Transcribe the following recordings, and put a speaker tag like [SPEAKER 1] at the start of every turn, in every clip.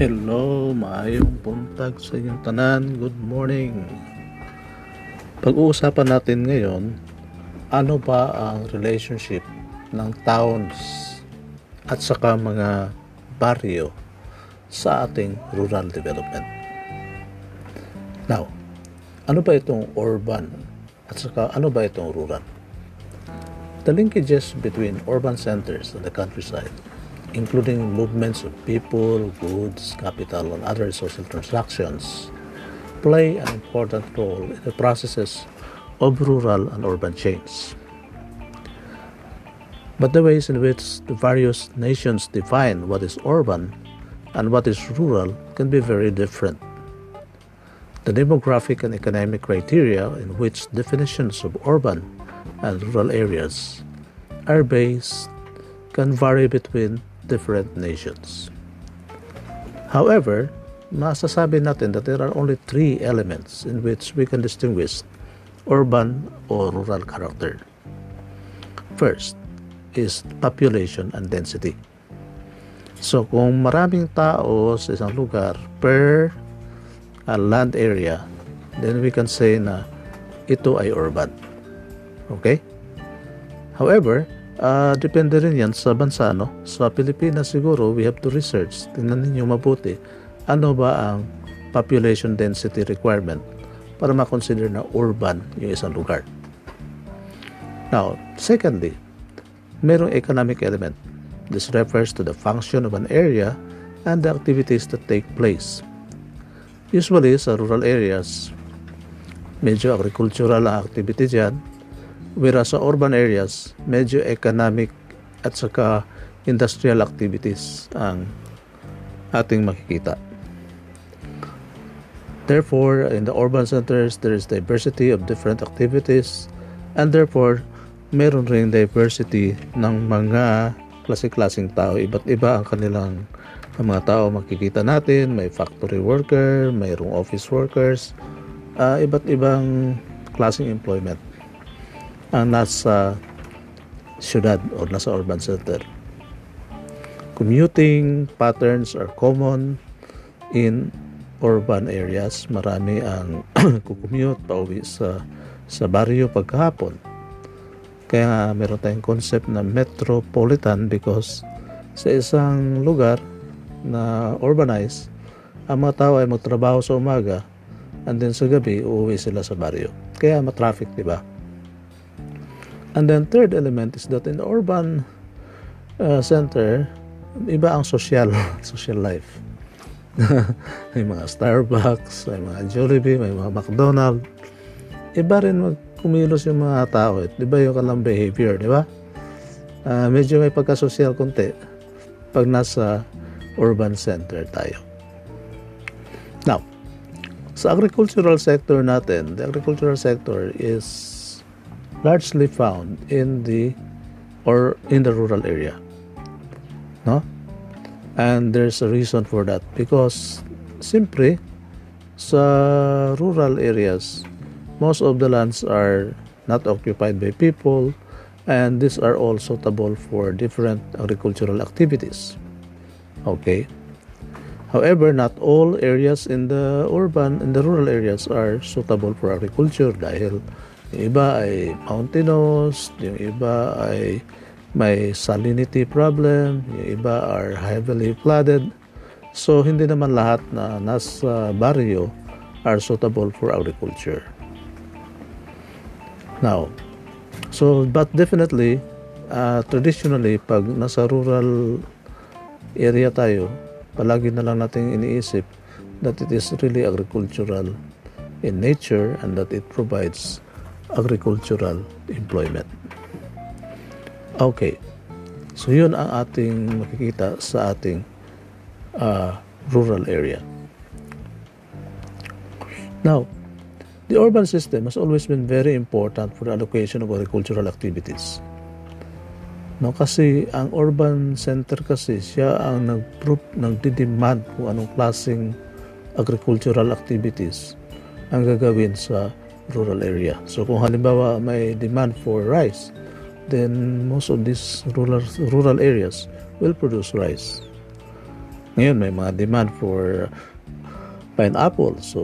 [SPEAKER 1] Hello, maayong buntag sa inyong tanan. Good morning. Pag-uusapan natin ngayon, ano ba ang relationship ng towns at saka mga baryo sa ating rural development. Now, ano ba itong urban at saka ano ba itong rural? The linkages between urban centers and the countryside including movements of people, goods, capital, and other social transactions, play an important role in the processes of rural and urban change. But the ways in which the various nations define what is urban and what is rural can be very different. The demographic and economic criteria in which definitions of urban and rural areas are based can vary between different nations. However, masasabi natin that there are only three elements in which we can distinguish urban or rural character. First is population and density. So kung maraming tao sa isang lugar per uh, land area, then we can say na ito ay urban. Okay? However, Uh, depende rin yan sa bansa, no? Sa Pilipinas siguro, we have to research. Tingnan ninyo mabuti. Ano ba ang population density requirement para makonsider na urban yung isang lugar. Now, secondly, merong economic element. This refers to the function of an area and the activities that take place. Usually, sa rural areas, medyo agricultural ang activity dyan, Whereas sa urban areas, medyo economic at saka industrial activities ang ating makikita. Therefore, in the urban centers, there is diversity of different activities and therefore, meron ring diversity ng mga klase-klaseng tao. Iba't iba ang kanilang ang mga tao makikita natin. May factory worker, mayroong office workers, uh, iba't ibang klaseng employment ang nasa syudad o nasa urban center. Commuting patterns are common in urban areas. Marami ang kukumute pauwi sa sa baryo pagkahapon. Kaya nga meron tayong concept na metropolitan because sa isang lugar na urbanized, ang mga tao ay magtrabaho sa umaga and then sa gabi uuwi sila sa baryo. Kaya matraffic, di ba? And then third element is that in the urban uh, center, iba ang social, social life. may mga Starbucks, may mga Jollibee, may mga McDonald's. Iba rin magkumilos yung mga tao. Eh. Iba yung kanilang behavior, di ba? Uh, medyo may pagka-social konti pag nasa urban center tayo. Now, sa agricultural sector natin, the agricultural sector is largely found in the or in the rural area no? And there's a reason for that because simply sa rural areas most of the lands are not occupied by people and these are all suitable for different agricultural activities okay? However not all areas in the urban in the rural areas are suitable for agriculture dahil yung iba ay mountainous, yung iba ay may salinity problem, yung iba are heavily flooded. So, hindi naman lahat na nasa barrio are suitable for agriculture. Now, so but definitely, uh, traditionally, pag nasa rural area tayo, palagi na lang natin iniisip that it is really agricultural in nature and that it provides agricultural employment. Okay. So yun ang ating makikita sa ating uh, rural area. Now, the urban system has always been very important for the allocation of agricultural activities. No, kasi ang urban center kasi siya ang nag-proof, nagdi-demand kung anong klaseng agricultural activities ang gagawin sa rural area. So kung halimbawa may demand for rice, then most of these rural rural areas will produce rice. Ngayon, may mga demand for pineapple. So,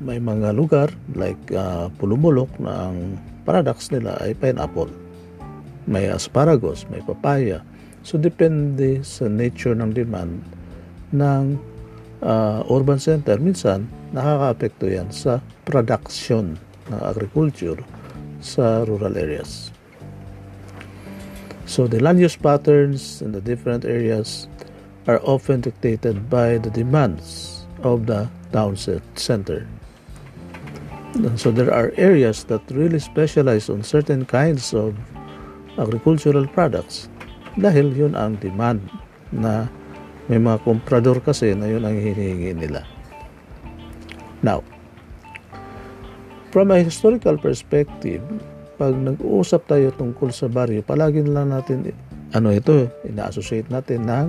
[SPEAKER 1] may mga lugar like uh, Pulumulok na ang products nila ay pineapple. May asparagus, may papaya. So, depende sa nature ng demand ng uh, urban center. Minsan, nakaka-apekto yan sa production agriculture sa rural areas. So the land use patterns in the different areas are often dictated by the demands of the town center. And so there are areas that really specialize on certain kinds of agricultural products dahil yun ang demand na may mga komprador kasi na yun ang hinihingi nila. Now, from a historical perspective, pag nag-uusap tayo tungkol sa baryo, palagi lang natin, ano ito, ina-associate natin ng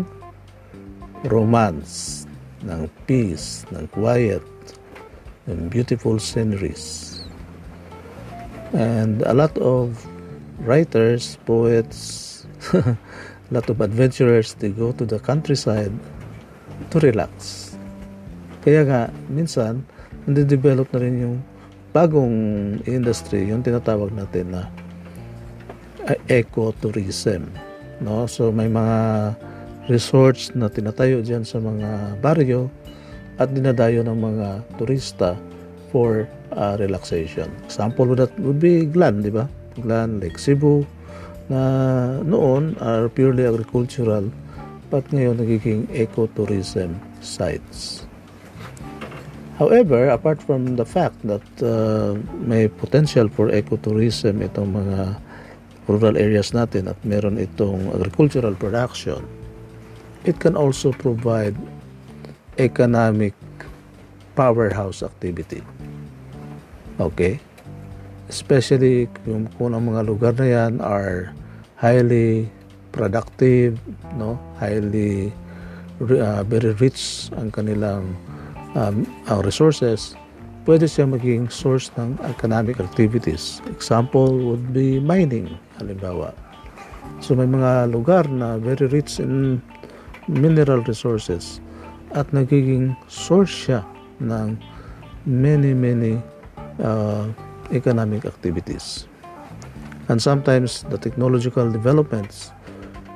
[SPEAKER 1] romance, ng peace, ng quiet, ng beautiful sceneries. And a lot of writers, poets, a lot of adventurers, they go to the countryside to relax. Kaya nga, minsan, nande-develop na rin yung bagong industry, yung tinatawag natin na uh, ecotourism. No? So may mga resorts na tinatayo diyan sa mga baryo at dinadayo ng mga turista for uh, relaxation. Example would that would be Glan, di ba? Glan, Lake Cebu, na noon are purely agricultural but ngayon nagiging ecotourism sites. However, apart from the fact that uh, may potential for ecotourism itong mga rural areas natin at meron itong agricultural production, it can also provide economic powerhouse activity. Okay? Especially kung, kung ang mga lugar na yan are highly productive, no? highly uh, very rich ang kanilang um, ang resources, pwede siya maging source ng economic activities. Example would be mining, halimbawa. So may mga lugar na very rich in mineral resources at nagiging source siya ng many, many uh, economic activities. And sometimes the technological developments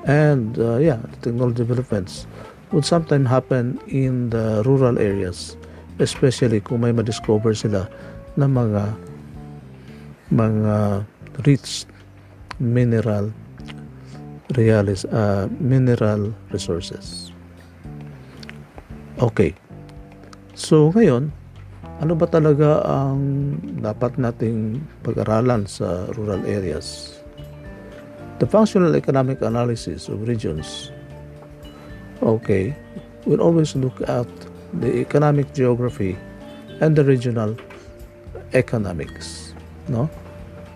[SPEAKER 1] and uh, yeah, the technology developments would sometimes happen in the rural areas, especially kung may madiscover sila na mga mga rich mineral realis, uh, mineral resources. Okay. So ngayon, ano ba talaga ang dapat nating pag-aralan sa rural areas? The functional economic analysis of regions okay, we'll always look at the economic geography and the regional economics. No?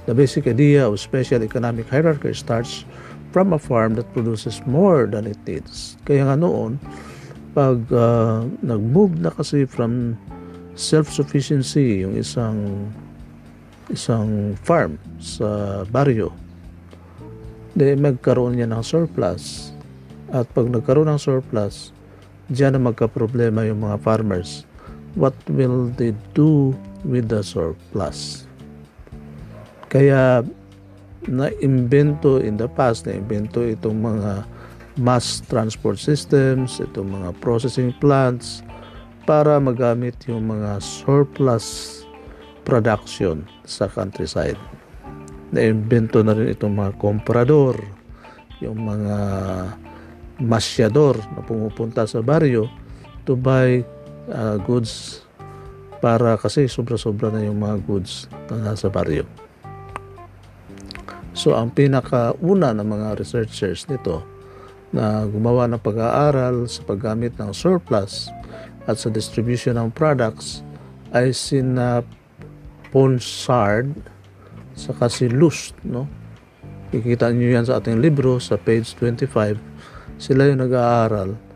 [SPEAKER 1] The basic idea of special economic hierarchy starts from a farm that produces more than it needs. Kaya nga noon, pag uh, nag-move na kasi from self-sufficiency yung isang isang farm sa baryo, de magkaroon niya ng surplus at pag nagkaroon ng surplus, diyan na magka-problema yung mga farmers. What will they do with the surplus? Kaya na-imbento in the past, na-imbento itong mga mass transport systems, itong mga processing plants para magamit yung mga surplus production sa countryside. Na-imbento na rin itong mga comprador, yung mga masyador na pumupunta sa baryo to buy uh, goods para kasi sobra-sobra na yung mga goods na nasa baryo. So ang pinakauna ng mga researchers nito na gumawa ng pag-aaral sa paggamit ng surplus at sa distribution ng products ay sina Ponsard sa si Lust, no? Kikita niyo yan sa ating libro sa page 25 sila yung nag-aaral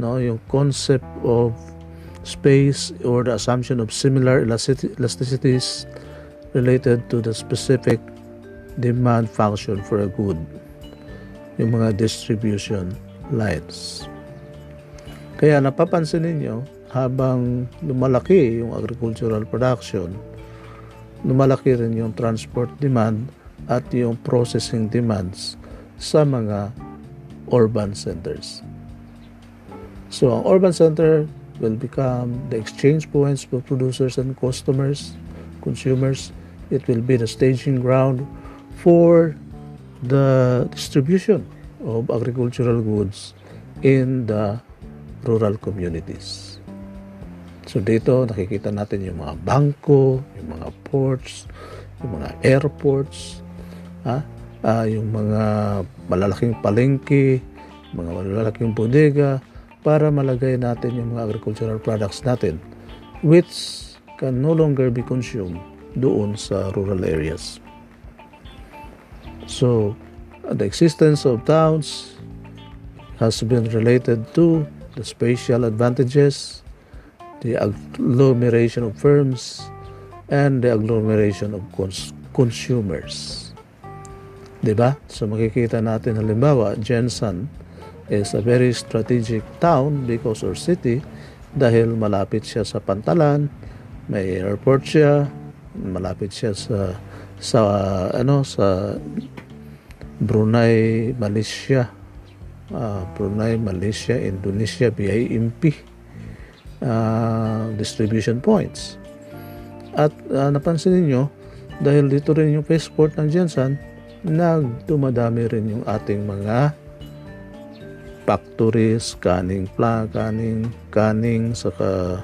[SPEAKER 1] no? Yung concept of space or the assumption of similar elasticities related to the specific demand function for a good. Yung mga distribution lines. Kaya napapansin ninyo, habang lumalaki yung agricultural production, lumalaki rin yung transport demand at yung processing demands sa mga urban centers. So, ang urban center will become the exchange points for producers and customers, consumers. It will be the staging ground for the distribution of agricultural goods in the rural communities. So dito nakikita natin yung mga bangko, yung mga ports, yung mga airports, ha? Uh, yung mga malalaking palengke, mga malalaking bodega para malagay natin yung mga agricultural products natin which can no longer be consumed doon sa rural areas. So, the existence of towns has been related to the spatial advantages, the agglomeration of firms, and the agglomeration of cons- consumers. Diba? So makikita natin halimbawa, Jensen is a very strategic town because or city dahil malapit siya sa Pantalan, may airport siya, malapit siya sa sa ano sa Brunei, Malaysia, uh, Brunei, Malaysia, Indonesia, BIMP uh, distribution points. At uh, napansin niyo dahil dito rin yung passport ng Jensen, nagdumadami rin yung ating mga factories, canning plant, canning, canning, saka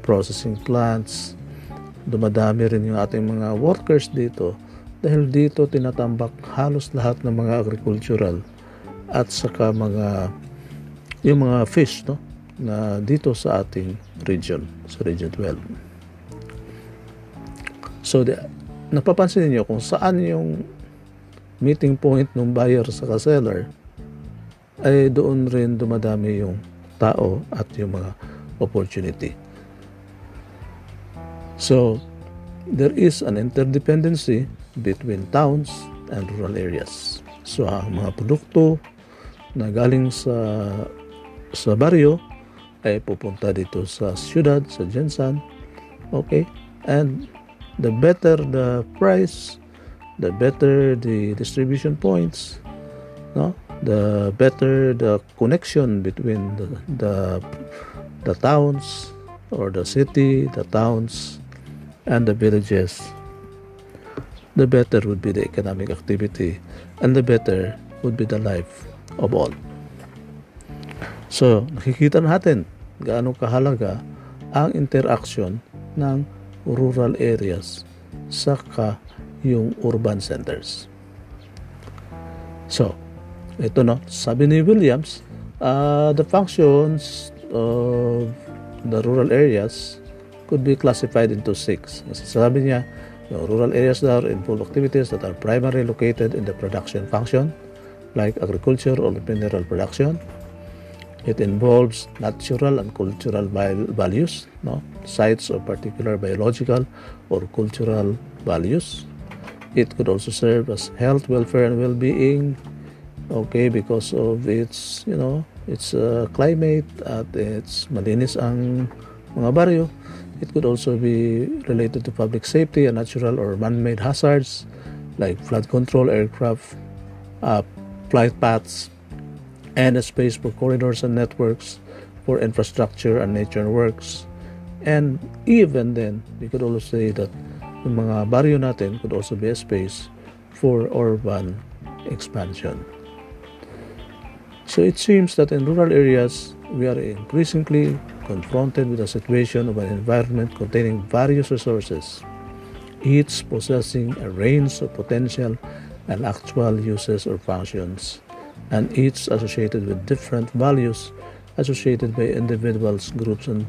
[SPEAKER 1] processing plants. Dumadami rin yung ating mga workers dito dahil dito tinatambak halos lahat ng mga agricultural at saka mga yung mga fish no na dito sa ating region sa region 12 so the, napapansin niyo kung saan yung meeting point ng buyer sa seller ay doon rin dumadami yung tao at yung mga opportunity. So, there is an interdependency between towns and rural areas. So, ang mga produkto na galing sa sa baryo ay pupunta dito sa siyudad, sa Jensan. Okay? And the better the price, the better the distribution points, no? the better the connection between the, the, the towns or the city, the towns, and the villages, the better would be the economic activity, and the better would be the life of all. So, nakikita natin gaano kahalaga ang interaction ng rural areas sa yung urban centers. So, ito no, sabi ni Williams, uh, the functions of the rural areas could be classified into six. Sabi niya, yung rural areas daw involve activities that are primarily located in the production function, like agriculture or mineral production. It involves natural and cultural values, no? sites of particular biological or cultural values, It could also serve as health, welfare, and well-being. Okay, because of its, you know, its uh, climate at its malinis ang mga baryo. It could also be related to public safety and natural or man-made hazards like flood control, aircraft, uh, flight paths, and a space for corridors and networks for infrastructure and nature works. And even then, we could also say that yung mga baryo natin could also be a space for urban expansion. So it seems that in rural areas, we are increasingly confronted with a situation of an environment containing various resources, each possessing a range of potential and actual uses or functions, and each associated with different values associated by individuals, groups, and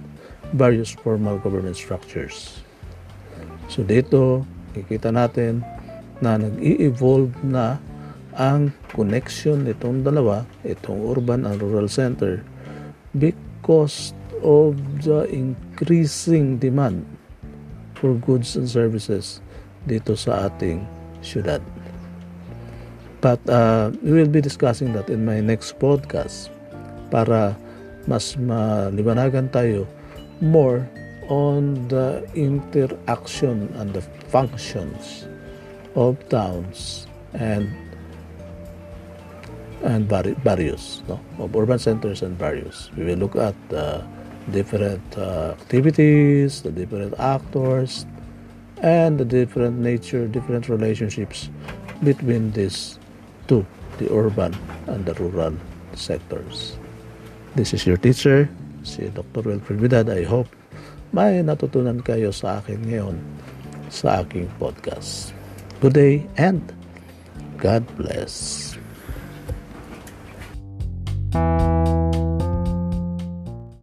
[SPEAKER 1] various formal government structures. So dito, kikita natin na nag-i-evolve na ang connection nitong dalawa, itong urban and rural center, because of the increasing demand for goods and services dito sa ating syudad. But uh, we will be discussing that in my next podcast para mas maliwanagan tayo more on the interaction and the functions of towns and and various no, of urban centers and various. We will look at the different uh, activities, the different actors, and the different nature, different relationships between these two, the urban and the rural sectors. This is your teacher, si Dr. Wilfred Vidad. I hope may natutunan kayo sa akin ngayon sa aking podcast. Good day and God bless.